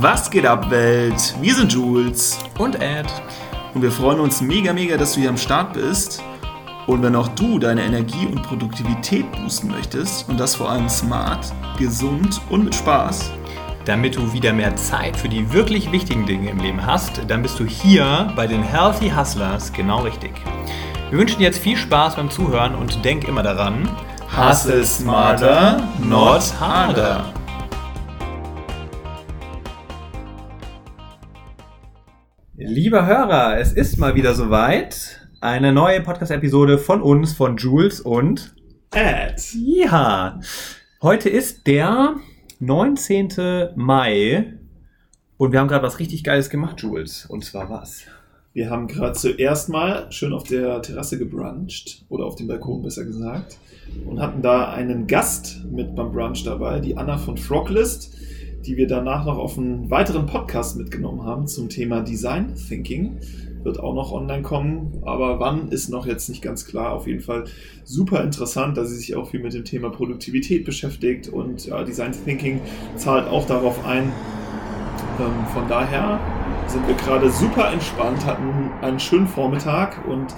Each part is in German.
Was geht ab, Welt? Wir sind Jules und Ed. Und wir freuen uns mega, mega, dass du hier am Start bist. Und wenn auch du deine Energie und Produktivität boosten möchtest und das vor allem smart, gesund und mit Spaß, damit du wieder mehr Zeit für die wirklich wichtigen Dinge im Leben hast, dann bist du hier bei den Healthy Hustlers genau richtig. Wir wünschen dir jetzt viel Spaß beim Zuhören und denk immer daran, Hustle smarter, not harder. Lieber Hörer, es ist mal wieder soweit. Eine neue Podcast-Episode von uns, von Jules und Ed. Ja, heute ist der 19. Mai und wir haben gerade was richtig Geiles gemacht, Jules. Und zwar was? Wir haben gerade zuerst mal schön auf der Terrasse gebruncht oder auf dem Balkon besser gesagt und hatten da einen Gast mit beim Brunch dabei, die Anna von Froglist, die wir danach noch auf einen weiteren Podcast mitgenommen haben zum Thema Design Thinking. Wird auch noch online kommen, aber wann ist noch jetzt nicht ganz klar. Auf jeden Fall super interessant, dass sie sich auch viel mit dem Thema Produktivität beschäftigt und ja, Design Thinking zahlt auch darauf ein. Ähm, von daher sind wir gerade super entspannt, hatten einen schönen Vormittag und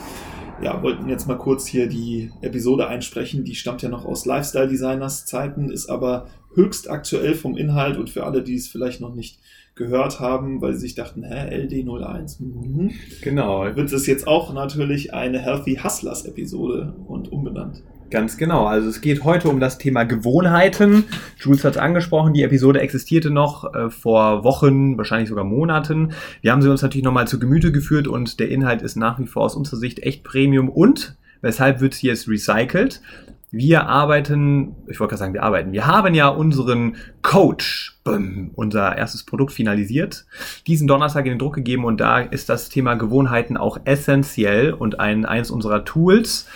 ja, wollten jetzt mal kurz hier die Episode einsprechen. Die stammt ja noch aus Lifestyle Designers Zeiten, ist aber höchst aktuell vom Inhalt und für alle, die es vielleicht noch nicht gehört haben, weil sie sich dachten, hä, LD01? Mhm. Genau. Wird es jetzt auch natürlich eine Healthy Hustlers Episode und umbenannt. Ganz genau. Also es geht heute um das Thema Gewohnheiten. Jules hat es angesprochen, die Episode existierte noch äh, vor Wochen, wahrscheinlich sogar Monaten. Wir haben sie uns natürlich nochmal zu Gemüte geführt und der Inhalt ist nach wie vor aus unserer Sicht echt Premium und weshalb wird sie jetzt recycelt? Wir arbeiten, ich wollte gerade sagen, wir arbeiten. Wir haben ja unseren Coach, unser erstes Produkt finalisiert, diesen Donnerstag in den Druck gegeben und da ist das Thema Gewohnheiten auch essentiell und ein, eines unserer Tools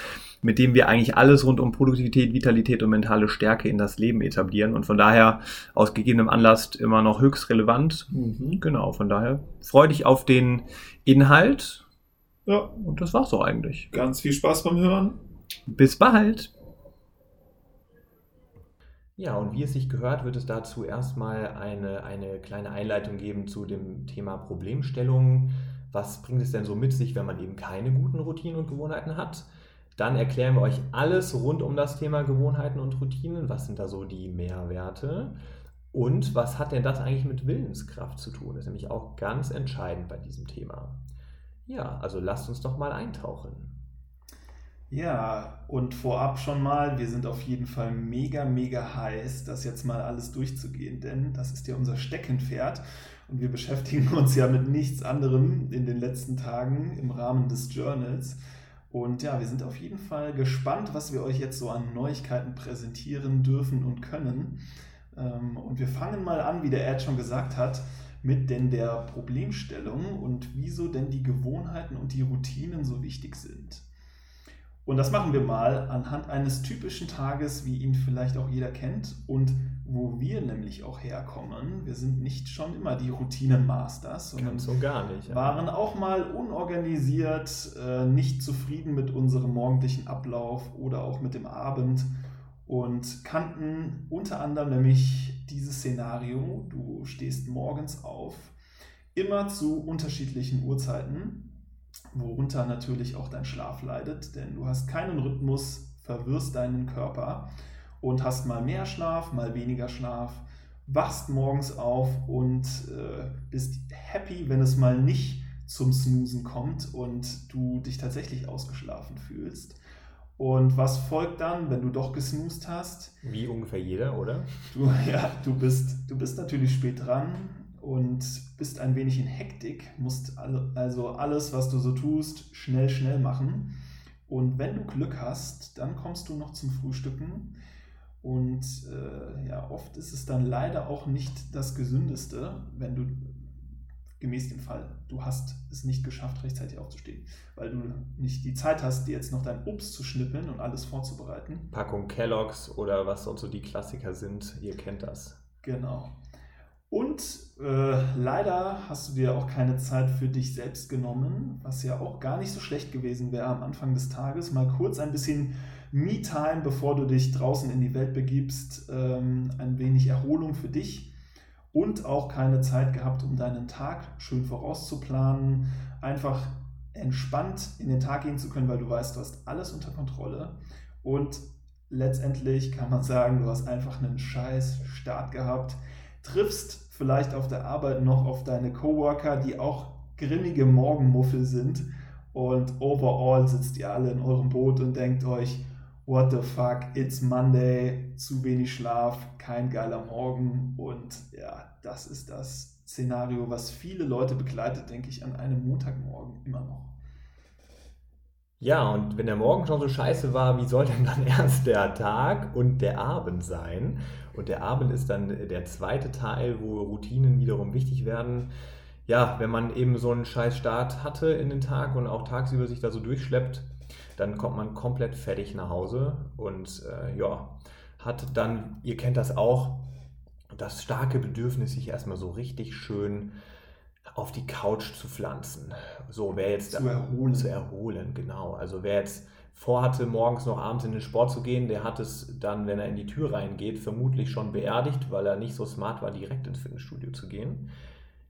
mit dem wir eigentlich alles rund um Produktivität, Vitalität und mentale Stärke in das Leben etablieren und von daher aus gegebenem Anlass immer noch höchst relevant. Mhm. Genau, von daher freue dich auf den Inhalt. Ja. Und das war's auch eigentlich. Ganz viel Spaß beim Hören. Bis bald. Ja, und wie es sich gehört, wird es dazu erstmal eine, eine kleine Einleitung geben zu dem Thema Problemstellungen. Was bringt es denn so mit sich, wenn man eben keine guten Routinen und Gewohnheiten hat? Dann erklären wir euch alles rund um das Thema Gewohnheiten und Routinen. Was sind da so die Mehrwerte? Und was hat denn das eigentlich mit Willenskraft zu tun? Das ist nämlich auch ganz entscheidend bei diesem Thema. Ja, also lasst uns doch mal eintauchen. Ja, und vorab schon mal, wir sind auf jeden Fall mega, mega heiß, das jetzt mal alles durchzugehen, denn das ist ja unser Steckenpferd und wir beschäftigen uns ja mit nichts anderem in den letzten Tagen im Rahmen des Journals und ja, wir sind auf jeden Fall gespannt, was wir euch jetzt so an Neuigkeiten präsentieren dürfen und können. Ähm, und wir fangen mal an, wie der Ed schon gesagt hat, mit denn der Problemstellung und wieso denn die Gewohnheiten und die Routinen so wichtig sind. Und das machen wir mal anhand eines typischen Tages, wie ihn vielleicht auch jeder kennt und wo wir nämlich auch herkommen. Wir sind nicht schon immer die Routinenmasters, sondern so gar nicht, ja. waren auch mal unorganisiert, äh, nicht zufrieden mit unserem morgendlichen Ablauf oder auch mit dem Abend und kannten unter anderem nämlich dieses Szenario. Du stehst morgens auf, immer zu unterschiedlichen Uhrzeiten worunter natürlich auch dein Schlaf leidet, denn du hast keinen Rhythmus, verwirrst deinen Körper und hast mal mehr Schlaf, mal weniger Schlaf, wachst morgens auf und äh, bist happy, wenn es mal nicht zum Snoosen kommt und du dich tatsächlich ausgeschlafen fühlst. Und was folgt dann, wenn du doch gesnoost hast? Wie ungefähr jeder, oder? Du, ja, du bist, du bist natürlich spät dran, und bist ein wenig in Hektik, musst also alles, was du so tust, schnell, schnell machen. Und wenn du Glück hast, dann kommst du noch zum Frühstücken. Und äh, ja, oft ist es dann leider auch nicht das Gesündeste, wenn du gemäß dem Fall, du hast es nicht geschafft, rechtzeitig aufzustehen, weil du nicht die Zeit hast, dir jetzt noch dein Obst zu schnippeln und alles vorzubereiten. Packung Kelloggs oder was sonst so die Klassiker sind, ihr kennt das. Genau. Und äh, leider hast du dir auch keine Zeit für dich selbst genommen, was ja auch gar nicht so schlecht gewesen wäre am Anfang des Tages. Mal kurz ein bisschen Me-Time, bevor du dich draußen in die Welt begibst, ähm, ein wenig Erholung für dich. und auch keine Zeit gehabt, um deinen Tag schön vorauszuplanen, einfach entspannt in den Tag gehen zu können, weil du weißt, du hast alles unter Kontrolle und letztendlich kann man sagen, du hast einfach einen scheiß Start gehabt, triffst vielleicht auf der Arbeit noch auf deine Coworker, die auch grimmige Morgenmuffel sind und overall sitzt ihr alle in eurem Boot und denkt euch, what the fuck, it's Monday, zu wenig Schlaf, kein geiler Morgen und ja, das ist das Szenario, was viele Leute begleitet, denke ich, an einem Montagmorgen immer noch. Ja, und wenn der Morgen schon so scheiße war, wie soll denn dann erst der Tag und der Abend sein? Und der Abend ist dann der zweite Teil, wo Routinen wiederum wichtig werden. Ja, wenn man eben so einen scheiß Start hatte in den Tag und auch tagsüber sich da so durchschleppt, dann kommt man komplett fertig nach Hause und äh, ja, hat dann, ihr kennt das auch, das starke Bedürfnis, sich erstmal so richtig schön auf die Couch zu pflanzen. So, wer jetzt zu erholen. zu erholen, genau. Also wer jetzt vorhatte, morgens noch abends in den Sport zu gehen, der hat es dann, wenn er in die Tür reingeht, vermutlich schon beerdigt, weil er nicht so smart war, direkt ins Fitnessstudio zu gehen.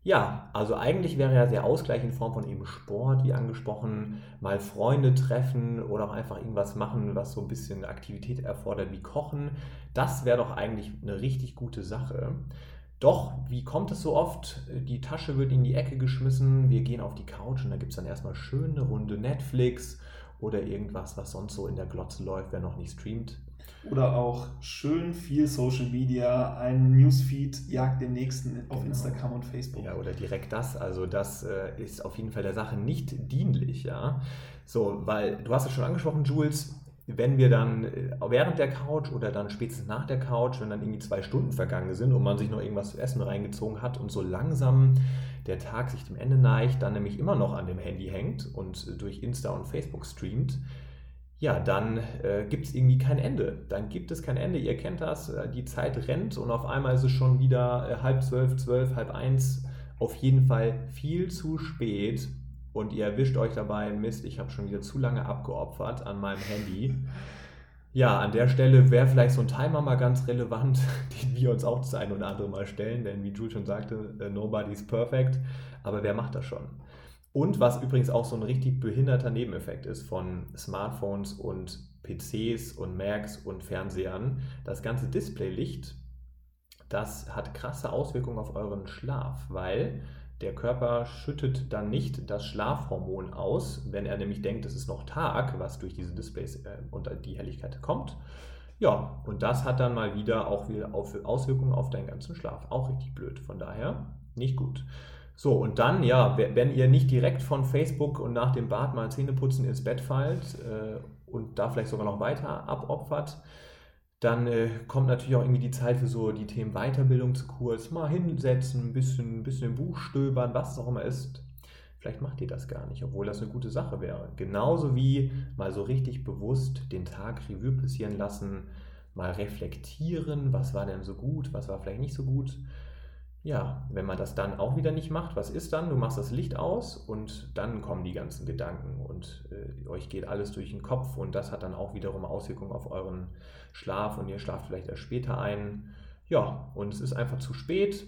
Ja, also eigentlich wäre ja der Ausgleich in Form von eben Sport, wie angesprochen, mal Freunde treffen oder auch einfach irgendwas machen, was so ein bisschen Aktivität erfordert, wie Kochen. Das wäre doch eigentlich eine richtig gute Sache. Doch, wie kommt es so oft? Die Tasche wird in die Ecke geschmissen, wir gehen auf die Couch und da gibt es dann erstmal schön eine Runde Netflix oder irgendwas, was sonst so in der Glotze läuft, wer noch nicht streamt. Oder auch schön viel Social Media, ein Newsfeed jagt den nächsten auf Genau. Instagram und Facebook. Ja, oder direkt das. Also das äh, ist auf jeden Fall der Sache nicht dienlich, ja. So, weil du hast es schon angesprochen, Jules, wenn wir dann äh, während der Couch oder dann spätestens nach der Couch, wenn dann irgendwie zwei Stunden vergangen sind und man sich noch irgendwas zu essen reingezogen hat und so langsam der Tag sich dem Ende neigt, dann nämlich immer noch an dem Handy hängt und durch Insta und Facebook streamt, ja, dann äh, gibt es irgendwie kein Ende. Dann gibt es kein Ende. Ihr kennt das, äh, die Zeit rennt und auf einmal ist es schon wieder äh, halb zwölf, zwölf, halb eins. Auf jeden Fall viel zu spät und ihr erwischt euch dabei, Mist, ich habe schon wieder zu lange abgeopfert an meinem Handy. Ja, an der Stelle wäre vielleicht so ein Timer mal ganz relevant, den wir uns auch das ein oder andere Mal stellen, denn wie Jules schon sagte, äh, nobody's perfect, aber wer macht das schon? Und was übrigens auch so ein richtig behinderter Nebeneffekt ist von Smartphones und PCs und Macs und Fernsehern, das ganze Displaylicht, das hat krasse Auswirkungen auf euren Schlaf, weil der Körper schüttet dann nicht das Schlafhormon aus, wenn er nämlich denkt, es ist noch Tag, was durch diese Displays äh, unter die Helligkeit kommt. Ja, und das hat dann mal wieder auch wieder auf Auswirkungen auf deinen ganzen Schlaf. Auch richtig blöd. Von daher nicht gut. So, und dann, ja, we- wenn ihr nicht direkt von Facebook und nach dem Bad mal Zähneputzen ins Bett fallt äh, und da vielleicht sogar noch weiter abopfert, dann äh, kommt natürlich auch irgendwie die Zeit für so die Themen Weiterbildung zu kurz. Mal hinsetzen, ein bisschen, ein bisschen im Buch stöbern, was es auch immer ist. Vielleicht macht ihr das gar nicht, obwohl das eine gute Sache wäre. Genauso wie mal so richtig bewusst den Tag Revue passieren lassen, mal reflektieren, was war denn so gut, was war vielleicht nicht so gut. Ja, wenn man das dann auch wieder nicht macht, was ist dann? Du machst das Licht aus und dann kommen die ganzen Gedanken und äh, euch geht alles durch den Kopf und das hat dann auch wiederum Auswirkungen auf euren Schlaf und ihr schlaft vielleicht erst später ein. Ja, und es ist einfach zu spät.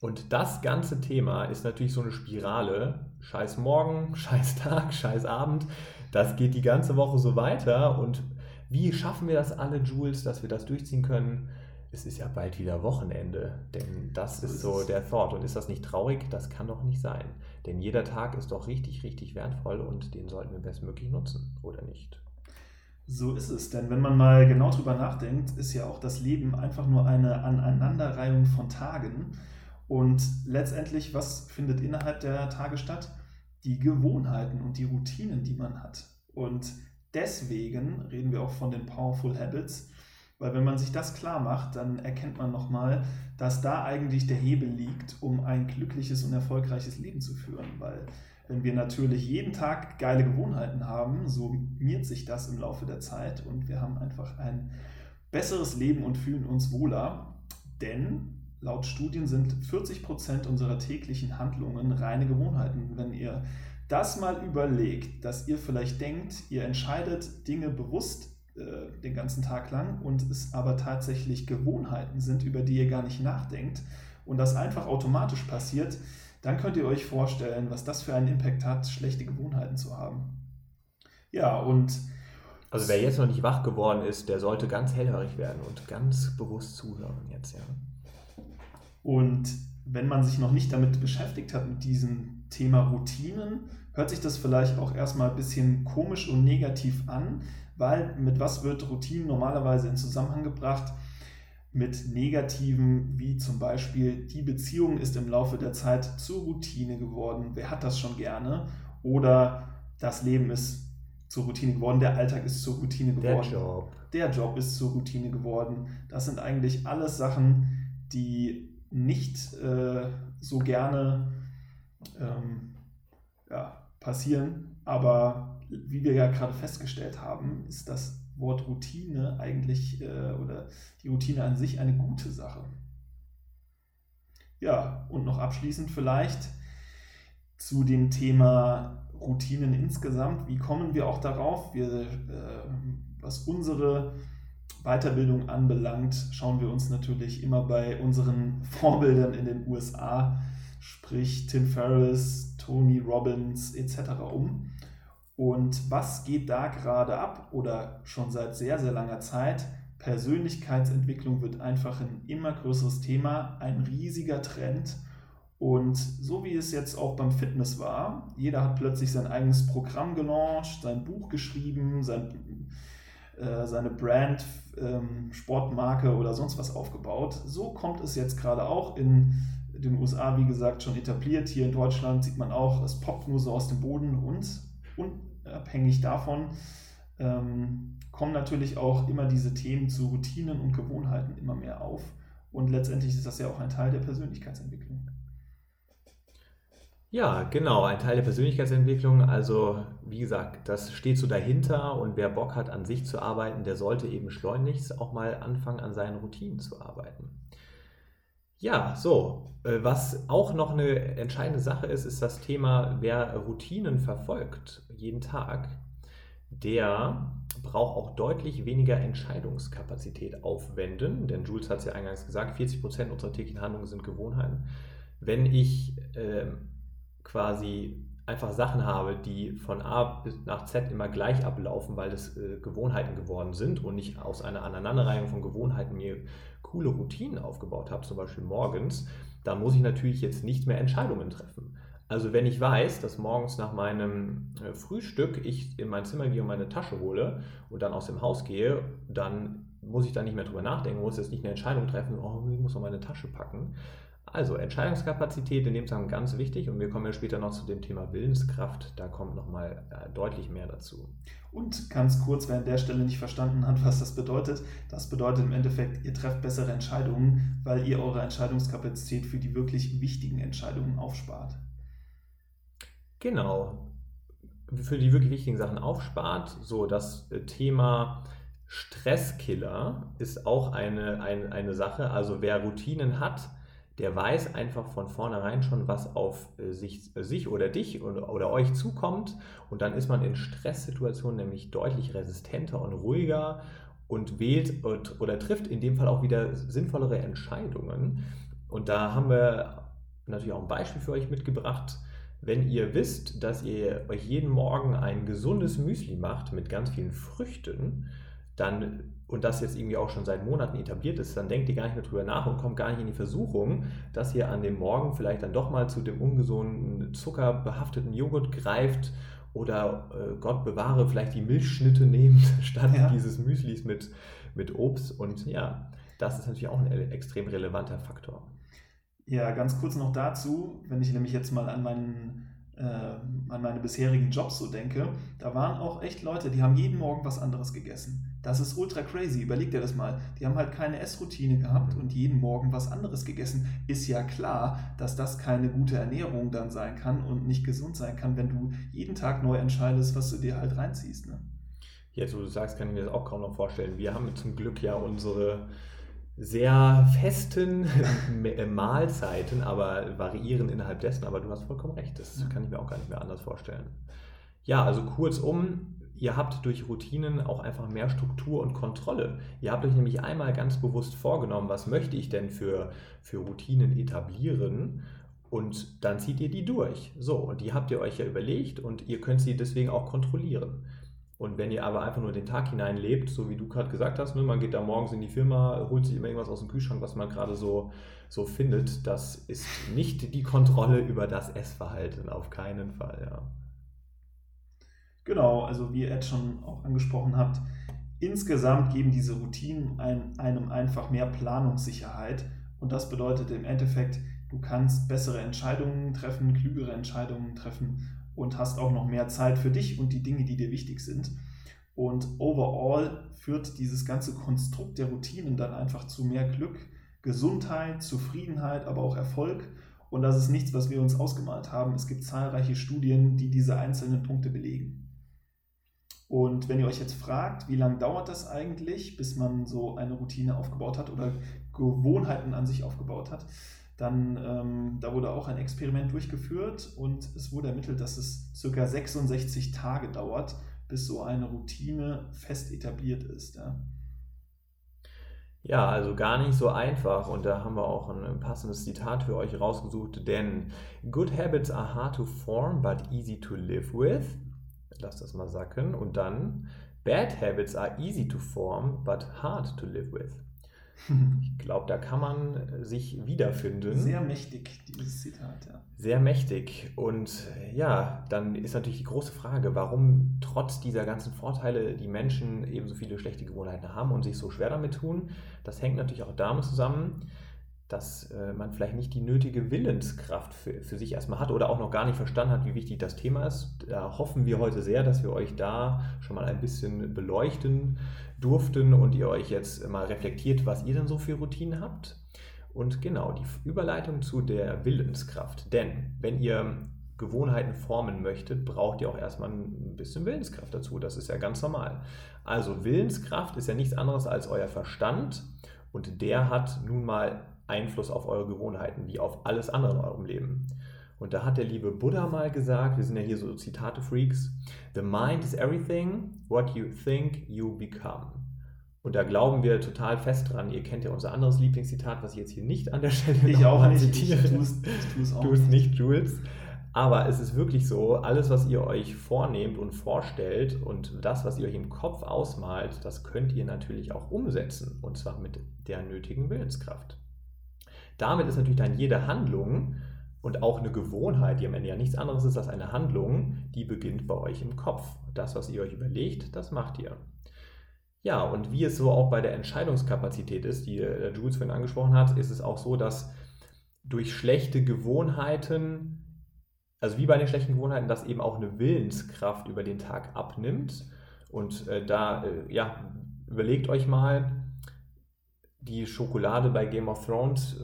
Und das ganze Thema ist natürlich so eine Spirale. Scheiß Morgen, scheiß Tag, scheiß Abend. Das geht die ganze Woche so weiter. Und wie schaffen wir das alle, Jules, dass wir das durchziehen können? Es ist ja bald wieder Wochenende, denn das ist so der Thought. Und ist das nicht traurig? Das kann doch nicht sein. Denn jeder Tag ist doch richtig, richtig wertvoll und den sollten wir bestmöglich nutzen, oder nicht? So ist es, denn wenn man mal genau drüber nachdenkt, ist ja auch das Leben einfach nur eine Aneinanderreihung von Tagen. Und letztendlich, was findet innerhalb der Tage statt? Die Gewohnheiten und die Routinen, die man hat. Und deswegen reden wir auch von den Powerful Habits, weil wenn man sich das klar macht, dann erkennt man nochmal, dass da eigentlich der Hebel liegt, um ein glückliches und erfolgreiches Leben zu führen. Weil wenn wir natürlich jeden Tag geile Gewohnheiten haben, summiert sich das im Laufe der Zeit und wir haben einfach ein besseres Leben und fühlen uns wohler. Denn laut Studien sind 40 Prozent unserer täglichen Handlungen reine Gewohnheiten. Wenn ihr das mal überlegt, dass ihr vielleicht denkt, ihr entscheidet Dinge bewusst äh, den ganzen Tag lang und es aber tatsächlich Gewohnheiten sind, über die ihr gar nicht nachdenkt und das einfach automatisch passiert, dann könnt ihr euch vorstellen, was das für einen Impact hat, schlechte Gewohnheiten zu haben. Ja, und also wer jetzt noch nicht wach geworden ist, der sollte ganz hellhörig werden und ganz bewusst zuhören jetzt, ja. Und wenn man sich noch nicht damit beschäftigt hat, mit diesem Thema Routinen, hört sich das vielleicht auch erstmal ein bisschen komisch und negativ an, weil mit was wird Routinen normalerweise in Zusammenhang gebracht? Mit negativen, wie zum Beispiel, die Beziehung ist im Laufe der Zeit zur Routine geworden. Wer hat das schon gerne? Oder das Leben ist zur Routine geworden, der Alltag ist zur Routine geworden. Der Job. Der Job ist zur Routine geworden. Das sind eigentlich alles Sachen, die nicht äh, so gerne ähm, ja, passieren. Aber wie wir ja gerade festgestellt haben, ist das Wort Routine eigentlich äh, oder die Routine an sich eine gute Sache. Ja, und noch abschließend vielleicht zu dem Thema Routinen insgesamt. Wie kommen wir auch darauf? Wir, äh, was unsere Weiterbildung anbelangt, schauen wir uns natürlich immer bei unseren Vorbildern in den USA, sprich Tim Ferriss, Tony Robbins etc. um. Und was geht da gerade ab oder schon seit sehr, sehr langer Zeit? Persönlichkeitsentwicklung wird einfach ein immer größeres Thema, ein riesiger Trend. Und so wie es jetzt auch beim Fitness war, jeder hat plötzlich sein eigenes Programm gelauncht, sein Buch geschrieben, sein, äh, seine Brand, ähm, Sportmarke oder sonst was aufgebaut. So kommt es jetzt gerade auch in den USA, wie gesagt, schon etabliert. Hier in Deutschland sieht man auch, es poppt nur so aus dem Boden und unabhängig davon ähm, kommen natürlich auch immer diese Themen zu Routinen und Gewohnheiten immer mehr auf. Und letztendlich ist das ja auch ein Teil der Persönlichkeitsentwicklung. Ja, genau, ein Teil der Persönlichkeitsentwicklung. Also, wie gesagt, das steht so dahinter und wer Bock hat, an sich zu arbeiten, der sollte eben schleunigst auch mal anfangen, an seinen Routinen zu arbeiten. Ja, so, äh, was auch noch eine entscheidende Sache ist, ist das Thema, wer Routinen verfolgt, jeden Tag, der braucht auch deutlich weniger Entscheidungskapazität aufwenden, denn Jules hat es ja eingangs gesagt, 40 Prozent unserer täglichen Handlungen sind Gewohnheiten. Wenn ich äh, quasi einfach Sachen habe, die von A bis nach Z immer gleich ablaufen, weil das äh, Gewohnheiten geworden sind und nicht aus einer Aneinanderreihung von Gewohnheiten mir coole Routinen aufgebaut habe, zum Beispiel morgens, dann muss ich natürlich jetzt nicht mehr Entscheidungen treffen. Also wenn ich weiß, dass morgens nach meinem äh, Frühstück ich in mein Zimmer gehe und meine Tasche hole und dann aus dem Haus gehe, dann muss ich da nicht mehr drüber nachdenken, muss jetzt nicht eine Entscheidung treffen, oh, ich muss noch meine Tasche packen, also Entscheidungskapazität in dem Zusammenhang ganz wichtig und wir kommen ja später noch zu dem Thema Willenskraft, da kommt nochmal äh, deutlich mehr dazu. Und ganz kurz, wer an der Stelle nicht verstanden hat, was das bedeutet, das bedeutet im Endeffekt, ihr trefft bessere Entscheidungen, weil ihr eure Entscheidungskapazität für die wirklich wichtigen Entscheidungen aufspart. Genau, für die wirklich wichtigen Sachen aufspart, so das äh, Thema Stresskiller ist auch eine, eine, eine Sache, also wer Routinen hat, der weiß einfach von vornherein schon, was auf äh, sich, äh, sich oder dich oder, oder euch zukommt. Und dann ist man in Stresssituationen nämlich deutlich resistenter und ruhiger und wählt oder trifft in dem Fall auch wieder sinnvollere Entscheidungen. Und da haben wir natürlich auch ein Beispiel für euch mitgebracht. Wenn ihr wisst, dass ihr euch jeden Morgen ein gesundes Müsli macht mit ganz vielen Früchten, dann und das jetzt irgendwie auch schon seit Monaten etabliert ist, dann denkt ihr gar nicht mehr drüber nach und kommt gar nicht in die Versuchung, dass ihr an dem Morgen vielleicht dann doch mal zu dem ungesunden, zuckerbehafteten Joghurt greift oder äh, Gott bewahre, vielleicht die Milchschnitte nehmt, statt ja. dieses Müslis mit, mit Obst. Und ja, das ist natürlich auch ein extrem relevanter Faktor. Ja, ganz kurz noch dazu, wenn ich nämlich jetzt mal an meinen äh, an meine bisherigen Jobs so denke, da waren auch echt Leute, die haben jeden Morgen was anderes gegessen. Das ist ultra crazy. Überleg dir das mal. Die haben halt keine Essroutine gehabt und jeden Morgen was anderes gegessen. Ist ja klar, dass das keine gute Ernährung dann sein kann und nicht gesund sein kann, wenn du jeden Tag neu entscheidest, was du dir halt reinziehst. Ne? Jetzt, wo du sagst, kann ich mir das auch kaum noch vorstellen. Wir haben zum Glück ja unsere sehr festen Mahlzeiten, aber variieren innerhalb dessen. Aber du hast vollkommen recht, das kann ich mir auch gar nicht mehr anders vorstellen. Ja, also kurzum, ihr habt durch Routinen auch einfach mehr Struktur und Kontrolle. Ihr habt euch nämlich einmal ganz bewusst vorgenommen, was möchte ich denn für, für Routinen etablieren und dann zieht ihr die durch. So, und die habt ihr euch ja überlegt und ihr könnt sie deswegen auch kontrollieren. Und wenn ihr aber einfach nur den Tag hinein lebt, so wie du gerade gesagt hast, ne, man geht da morgens in die Firma, holt sich immer irgendwas aus dem Kühlschrank, was man gerade so, so findet, das ist nicht die Kontrolle über das Essverhalten, auf keinen Fall, ja. Genau, also wie ihr Ed schon auch angesprochen habt, insgesamt geben diese Routinen ein, einem einfach mehr Planungssicherheit und das bedeutet im Endeffekt, du kannst bessere Entscheidungen treffen, klügere Entscheidungen treffen und hast auch noch mehr Zeit für dich und die Dinge, die dir wichtig sind. Und overall führt dieses ganze Konstrukt der Routinen dann einfach zu mehr Glück, Gesundheit, Zufriedenheit, aber auch Erfolg. Und das ist nichts, was wir uns ausgemalt haben. Es gibt zahlreiche Studien, die diese einzelnen Punkte belegen. Und wenn ihr euch jetzt fragt, wie lange dauert das eigentlich, bis man so eine Routine aufgebaut hat oder Gewohnheiten an sich aufgebaut hat, dann ähm, da wurde auch ein Experiment durchgeführt und es wurde ermittelt, dass es ca. 66 Tage dauert, bis so eine Routine fest etabliert ist. Ja. Ja, also gar nicht so einfach und da haben wir auch ein passendes Zitat für euch rausgesucht, denn Good habits are hard to form but easy to live with. Lass das mal sacken und dann Bad habits are easy to form but hard to live with. Ich glaube, da kann man sich wiederfinden. Sehr mächtig, dieses Zitat, ja. Sehr mächtig. Und ja, dann ist natürlich die große Frage, warum trotz dieser ganzen Vorteile die Menschen ebenso viele schlechte Gewohnheiten haben und sich so schwer damit tun. Das hängt natürlich auch damit zusammen, dass äh, man vielleicht nicht die nötige Willenskraft für, für sich erstmal hat oder auch noch gar nicht verstanden hat, wie wichtig das Thema ist. Da hoffen wir heute sehr, dass wir euch da schon mal ein bisschen beleuchten durften und ihr euch jetzt mal reflektiert, was ihr denn so für Routinen habt. Und genau, die Überleitung zu der Willenskraft. Denn wenn ihr Gewohnheiten formen möchtet, braucht ihr auch erstmal ein bisschen Willenskraft dazu. Das ist ja ganz normal. Also Willenskraft ist ja nichts anderes als euer Verstand und der hat nun mal Einfluss auf eure Gewohnheiten, wie auf alles andere in eurem Leben. Und da hat der liebe Buddha mal gesagt, wir sind ja hier so Zitate-Freaks, The mind is everything, what you think you become. Und da glauben wir total fest dran. Ihr kennt ja unser anderes Lieblingszitat, was ich jetzt hier nicht an der Stelle ich auch nicht zitiere. Ich ich tu's auch du es nicht, Jules. Aber es ist wirklich so, alles, was ihr euch vornehmt und vorstellt und das, was ihr euch im Kopf ausmalt, das könnt ihr natürlich auch umsetzen. Und zwar mit der nötigen Willenskraft. Damit ist natürlich dann jede Handlung und auch eine Gewohnheit, die am Ende ja nichts anderes ist als eine Handlung, die beginnt bei euch im Kopf. Das, was ihr euch überlegt, das macht ihr. Ja, und wie es so auch bei der Entscheidungskapazität ist, die der Jules vorhin angesprochen hat, ist es auch so, dass durch schlechte Gewohnheiten, also wie bei den schlechten Gewohnheiten, dass eben auch eine Willenskraft über den Tag abnimmt. Und äh, da, äh, ja, überlegt euch mal, die Schokolade bei Game of Thrones,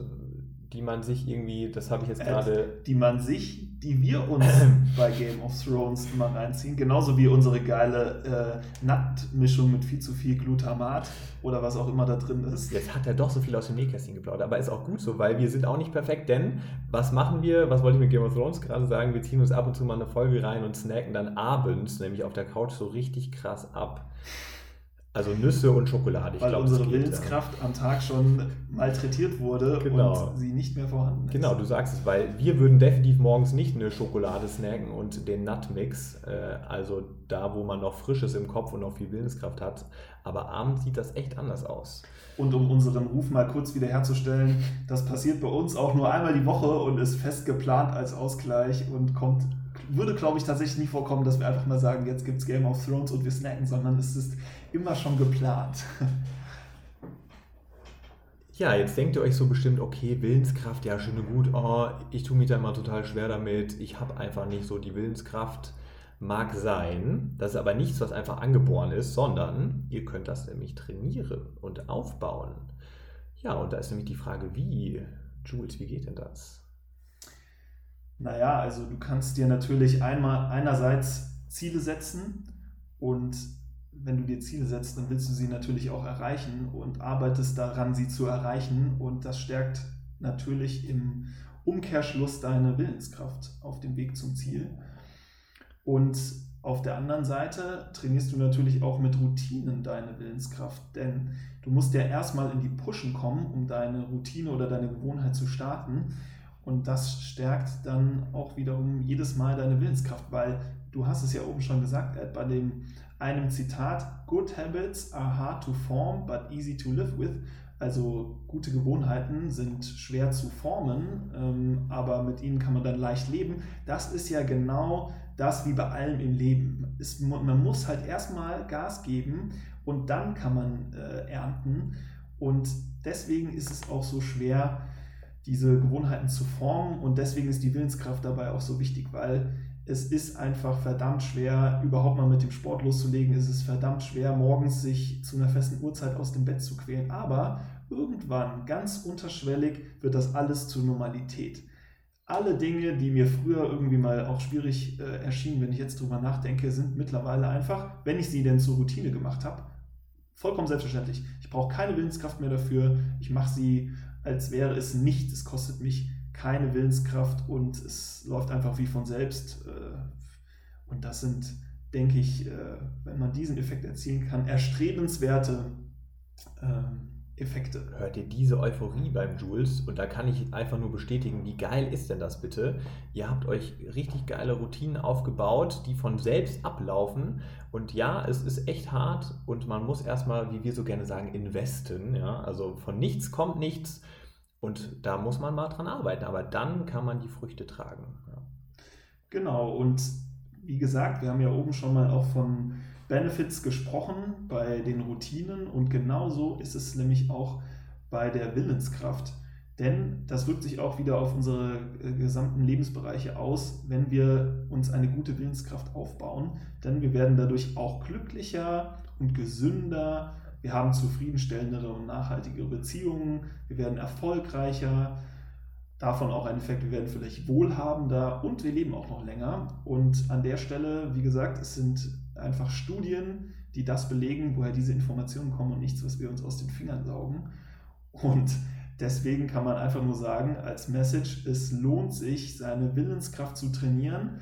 die man sich irgendwie, das habe ich jetzt gerade. Die man sich, die wir uns bei Game of Thrones immer reinziehen, genauso wie unsere geile äh, Nattmischung mit viel zu viel Glutamat oder was auch immer da drin ist. Jetzt hat er doch so viel aus dem Nähkästchen geplaudert, aber ist auch gut so, weil wir sind auch nicht perfekt, denn was machen wir, was wollte ich mit Game of Thrones gerade sagen, wir ziehen uns ab und zu mal eine Folge rein und snacken dann abends, nämlich auf der Couch, so richtig krass ab. Also Nüsse und Schokolade. Ich Weil glaub, unsere Willenskraft ja. am Tag schon malträtiert wurde genau. und sie nicht mehr vorhanden ist. Genau, du sagst es, weil wir würden definitiv morgens nicht eine Schokolade snacken und den Nutmix, äh, also da, wo man noch Frisches im Kopf und noch viel Willenskraft hat. Aber abends sieht das echt anders aus. Und um unseren Ruf mal kurz wiederherzustellen, das passiert bei uns auch nur einmal die Woche und ist fest geplant als Ausgleich und kommt würde, glaube ich, tatsächlich nie vorkommen, dass wir einfach mal sagen, jetzt gibt es Game of Thrones und wir snacken, sondern es ist immer schon geplant. Ja, jetzt denkt ihr euch so bestimmt, okay, Willenskraft, ja, schön und gut, oh, ich tue mich da mal total schwer damit, ich habe einfach nicht so die Willenskraft. Mag sein, das ist aber nichts, was einfach angeboren ist, sondern ihr könnt das nämlich trainieren und aufbauen. Ja, und da ist nämlich die Frage, wie? Jules, wie geht denn das? Naja, also du kannst dir natürlich einmal einerseits Ziele setzen und wenn du dir Ziele setzt, dann willst du sie natürlich auch erreichen und arbeitest daran, sie zu erreichen und das stärkt natürlich im Umkehrschluss deine Willenskraft auf dem Weg zum Ziel. Und auf der anderen Seite trainierst du natürlich auch mit Routinen deine Willenskraft, denn du musst ja erstmal in die Pushen kommen, um deine Routine oder deine Gewohnheit zu starten. Und das stärkt dann auch wiederum jedes Mal deine Willenskraft, weil du hast es ja oben schon gesagt, Ed, bei dem einem Zitat, Good habits are hard to form, but easy to live with. Also gute Gewohnheiten sind schwer zu formen, ähm, aber mit ihnen kann man dann leicht leben. Das ist ja genau das wie bei allem im Leben. Es, man muss halt erstmal Gas geben und dann kann man äh, ernten. Und deswegen ist es auch so schwer, diese Gewohnheiten zu formen. Und deswegen ist die Willenskraft dabei auch so wichtig, weil es ist einfach verdammt schwer, überhaupt mal mit dem Sport loszulegen. Es ist verdammt schwer, morgens sich zu einer festen Uhrzeit aus dem Bett zu quälen. Aber irgendwann, ganz unterschwellig, wird das alles zur Normalität. Alle Dinge, die mir früher irgendwie mal auch schwierig äh, erschienen, wenn ich jetzt drüber nachdenke, sind mittlerweile einfach, wenn ich sie denn zur Routine gemacht habe, vollkommen selbstverständlich. Ich brauche keine Willenskraft mehr dafür. Ich mache sie, als wäre es nichts. Es kostet mich keine Willenskraft und es läuft einfach wie von selbst. Äh, und das sind, denke ich, äh, wenn man diesen Effekt erzielen kann, erstrebenswerte ähm, Effekte. Hört ihr diese Euphorie beim Jules? Und da kann ich einfach nur bestätigen, wie geil ist denn das bitte? Ihr habt euch richtig geile Routinen aufgebaut, die von selbst ablaufen. Und ja, es ist echt hart und man muss erstmal, wie wir so gerne sagen, investen. Ja? Also von nichts kommt nichts. Und da muss man mal dran arbeiten, aber dann kann man die Früchte tragen. Ja. Genau, und wie gesagt, wir haben ja oben schon mal auch von Benefits gesprochen bei den Routinen und genauso ist es nämlich auch bei der Willenskraft. Denn das wirkt sich auch wieder auf unsere äh, gesamten Lebensbereiche aus, wenn wir uns eine gute Willenskraft aufbauen. Denn wir werden dadurch auch glücklicher und gesünder wir haben zufriedenstellendere und nachhaltigere Beziehungen, wir werden erfolgreicher, davon auch ein Effekt, wir werden vielleicht wohlhabender und wir leben auch noch länger. Und an der Stelle, wie gesagt, es sind einfach Studien, die das belegen, woher diese Informationen kommen und nichts, was wir uns aus den Fingern saugen. Und deswegen kann man einfach nur sagen, als Message, es lohnt sich, seine Willenskraft zu trainieren.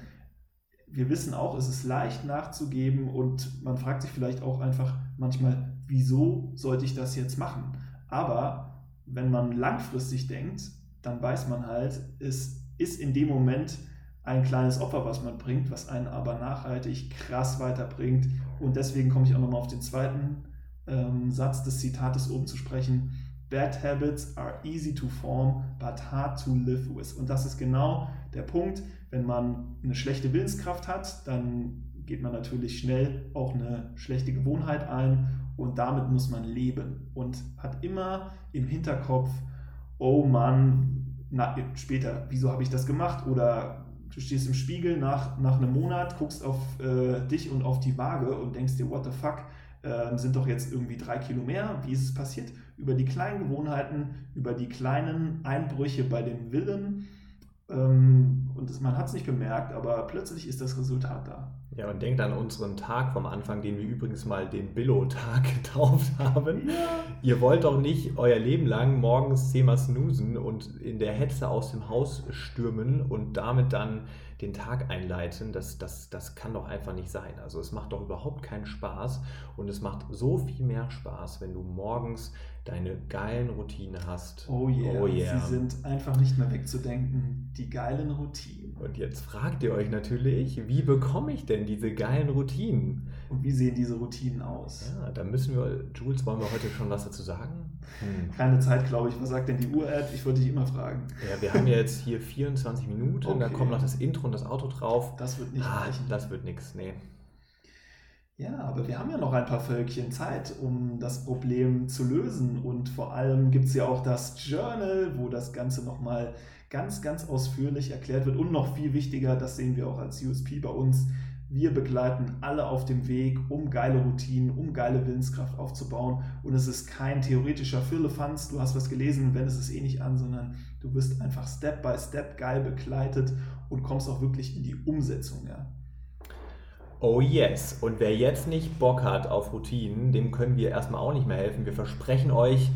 Wir wissen auch, es ist leicht nachzugeben und man fragt sich vielleicht auch einfach manchmal, wieso sollte ich das jetzt machen? Aber wenn man langfristig denkt, dann weiß man halt, es ist in dem Moment ein kleines Opfer, was man bringt, was einen aber nachhaltig krass weiterbringt. Und deswegen komme ich auch nochmal auf den zweiten ähm, Satz des Zitates oben zu sprechen. Bad habits are easy to form, but hard to live with. Und das ist genau der Punkt. Wenn man eine schlechte Willenskraft hat, dann geht man natürlich schnell auch eine schlechte Gewohnheit ein und damit muss man leben und hat immer im Hinterkopf, oh Mann, na, später, wieso habe ich das gemacht? Oder du stehst im Spiegel nach, nach einem Monat, guckst auf äh, dich und auf die Waage und denkst dir, what the fuck, äh, sind doch jetzt irgendwie drei Kilo mehr. Wie ist es passiert? Über die kleinen Gewohnheiten, über die kleinen Einbrüche bei dem Willen. Ähm, und das, man hat es nicht bemerkt, aber plötzlich ist das Resultat da. Ja, und denkt an unseren Tag vom Anfang, den wir übrigens mal den Billo-Tag getauft haben. Ja. Ihr wollt doch nicht euer Leben lang morgens zehnmal snoosen und in der Hetze aus dem Haus stürmen und damit dann den Tag einleiten. Das, das, das kann doch einfach nicht sein. Also es macht doch überhaupt keinen Spaß und es macht so viel mehr Spaß, wenn du morgens deine geilen Routinen hast. Oh yeah, oh yeah. sie sind einfach nicht mehr wegzudenken, die geilen Routinen. Und jetzt fragt ihr euch natürlich, wie bekomme ich denn diese geilen Routinen? Und wie sehen diese Routinen aus? Ja, da müssen wir, Jules, wollen wir heute schon was dazu sagen? Hm. Keine Zeit, glaube ich. Was sagt denn die Uhr-Ad? Ich wollte dich immer fragen. Ja, wir haben ja jetzt hier 24 Minuten, okay. dann kommt noch das Intro und das Auto drauf. Das wird nicht ah, reichen. Das wird nichts, nee. Ja, aber wir haben ja noch ein paar Völkchen Zeit, um das Problem zu lösen. Und vor allem gibt es ja auch das Journal, wo das Ganze nochmal ganz, ganz ausführlich erklärt wird. Und noch viel wichtiger, das sehen wir auch als USP bei uns. Wir begleiten alle auf dem Weg, um geile Routinen, um geile Willenskraft aufzubauen. Und es ist kein theoretischer Firlefanz, du hast was gelesen, wendest es eh nicht an, sondern du wirst einfach Step by Step geil begleitet und kommst auch wirklich in die Umsetzung. Ja. Oh yes. Und wer jetzt nicht Bock hat auf Routinen, dem können wir erstmal auch nicht mehr helfen. Wir versprechen euch,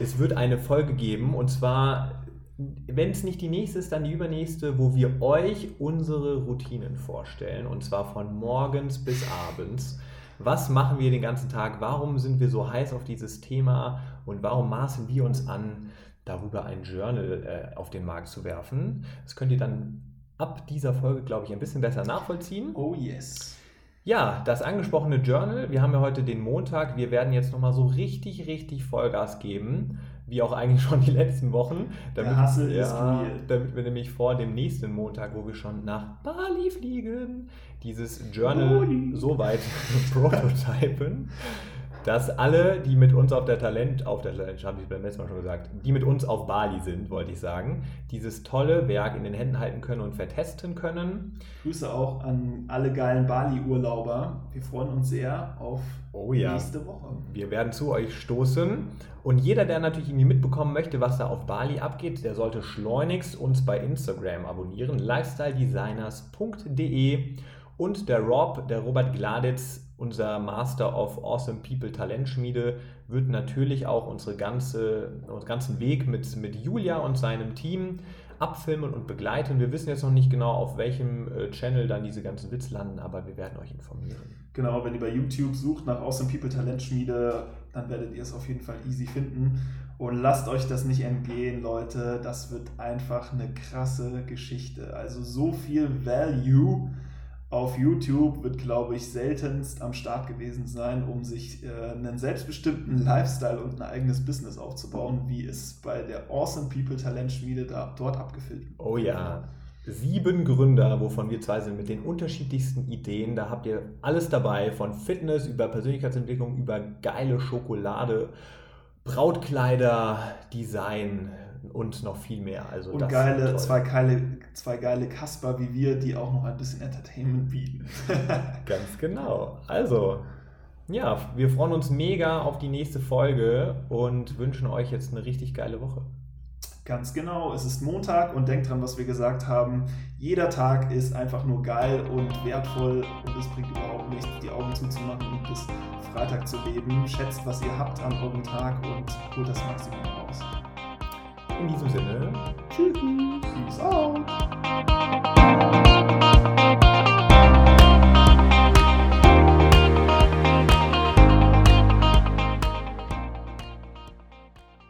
es wird eine Folge geben und zwar wenn es nicht die nächste ist, dann die übernächste, wo wir euch unsere Routinen vorstellen. Und zwar von morgens bis abends. Was machen wir den ganzen Tag? Warum sind wir so heiß auf dieses Thema? Und warum maßen wir uns an, darüber ein Journal äh, auf den Markt zu werfen? Das könnt ihr dann ab dieser Folge, glaube ich, ein bisschen besser nachvollziehen. Oh yes. Ja, das angesprochene Journal. Wir haben ja heute den Montag. Wir werden jetzt nochmal so richtig, richtig Vollgas geben. Wie auch eigentlich schon die letzten Wochen. Damit, Der Hassel ja, ist real. damit wir nämlich vor dem nächsten Montag, wo wir schon nach Bali fliegen, dieses Journal Bali. so weit prototypen, dass alle, die mit uns auf der Talent, auf der Talent, habe ich beim letzten Mal schon gesagt, die mit uns auf Bali sind, wollte ich sagen, dieses tolle Werk in den Händen halten können und vertesten können. Grüße auch an alle geilen Bali-Urlauber. Wir freuen uns sehr auf Oh ja. nächste Woche. Wir werden zu euch stoßen und jeder, der natürlich irgendwie mitbekommen möchte, was da auf Bali abgeht, der sollte schleunigst uns bei Instagram abonnieren, lifestyledesigners.de und der Rob, der Robert Gladitz, unser Master of Awesome People Talentschmiede, wird natürlich auch unsere ganze, unseren ganzen Weg mit, mit Julia und seinem Team abfilmen und begleiten. Wir wissen jetzt noch nicht genau, auf welchem äh, Channel dann diese ganzen Witz landen, aber wir werden euch informieren. Genau, wenn ihr bei YouTube sucht nach Awesome People Talentschmiede, dann werdet ihr es auf jeden Fall easy finden. Und lasst euch das nicht entgehen, Leute. Das wird einfach eine krasse Geschichte. Also so viel Value auf YouTube wird, glaube ich, seltenst am Start gewesen sein, um sich äh, einen selbstbestimmten Lifestyle und ein eigenes Business aufzubauen, wie es bei der Awesome People Talentschmiede da, dort abgefilmt wird. Oh ja. Sieben Gründer, wovon wir zwei sind, mit den unterschiedlichsten Ideen. Da habt ihr alles dabei, von Fitness über Persönlichkeitsentwicklung, über geile Schokolade, Brautkleider, Design und noch viel mehr. Also Und geile, zwei geile, zwei geile Kasper wie wir, die auch noch ein bisschen Entertainment bieten. Ganz genau. Also, ja, wir freuen uns mega auf die nächste Folge und wünschen euch jetzt eine richtig geile Woche. Ganz genau, es ist Montag und denkt dran, was wir gesagt haben. Jeder Tag ist einfach nur geil und wertvoll und es bringt überhaupt nichts, die Augen zuzumachen und bis Freitag zu leben. Schätzt, was ihr habt an eurem Tag und holt das Maximum. In diesem Sinne, tschüss, peace out.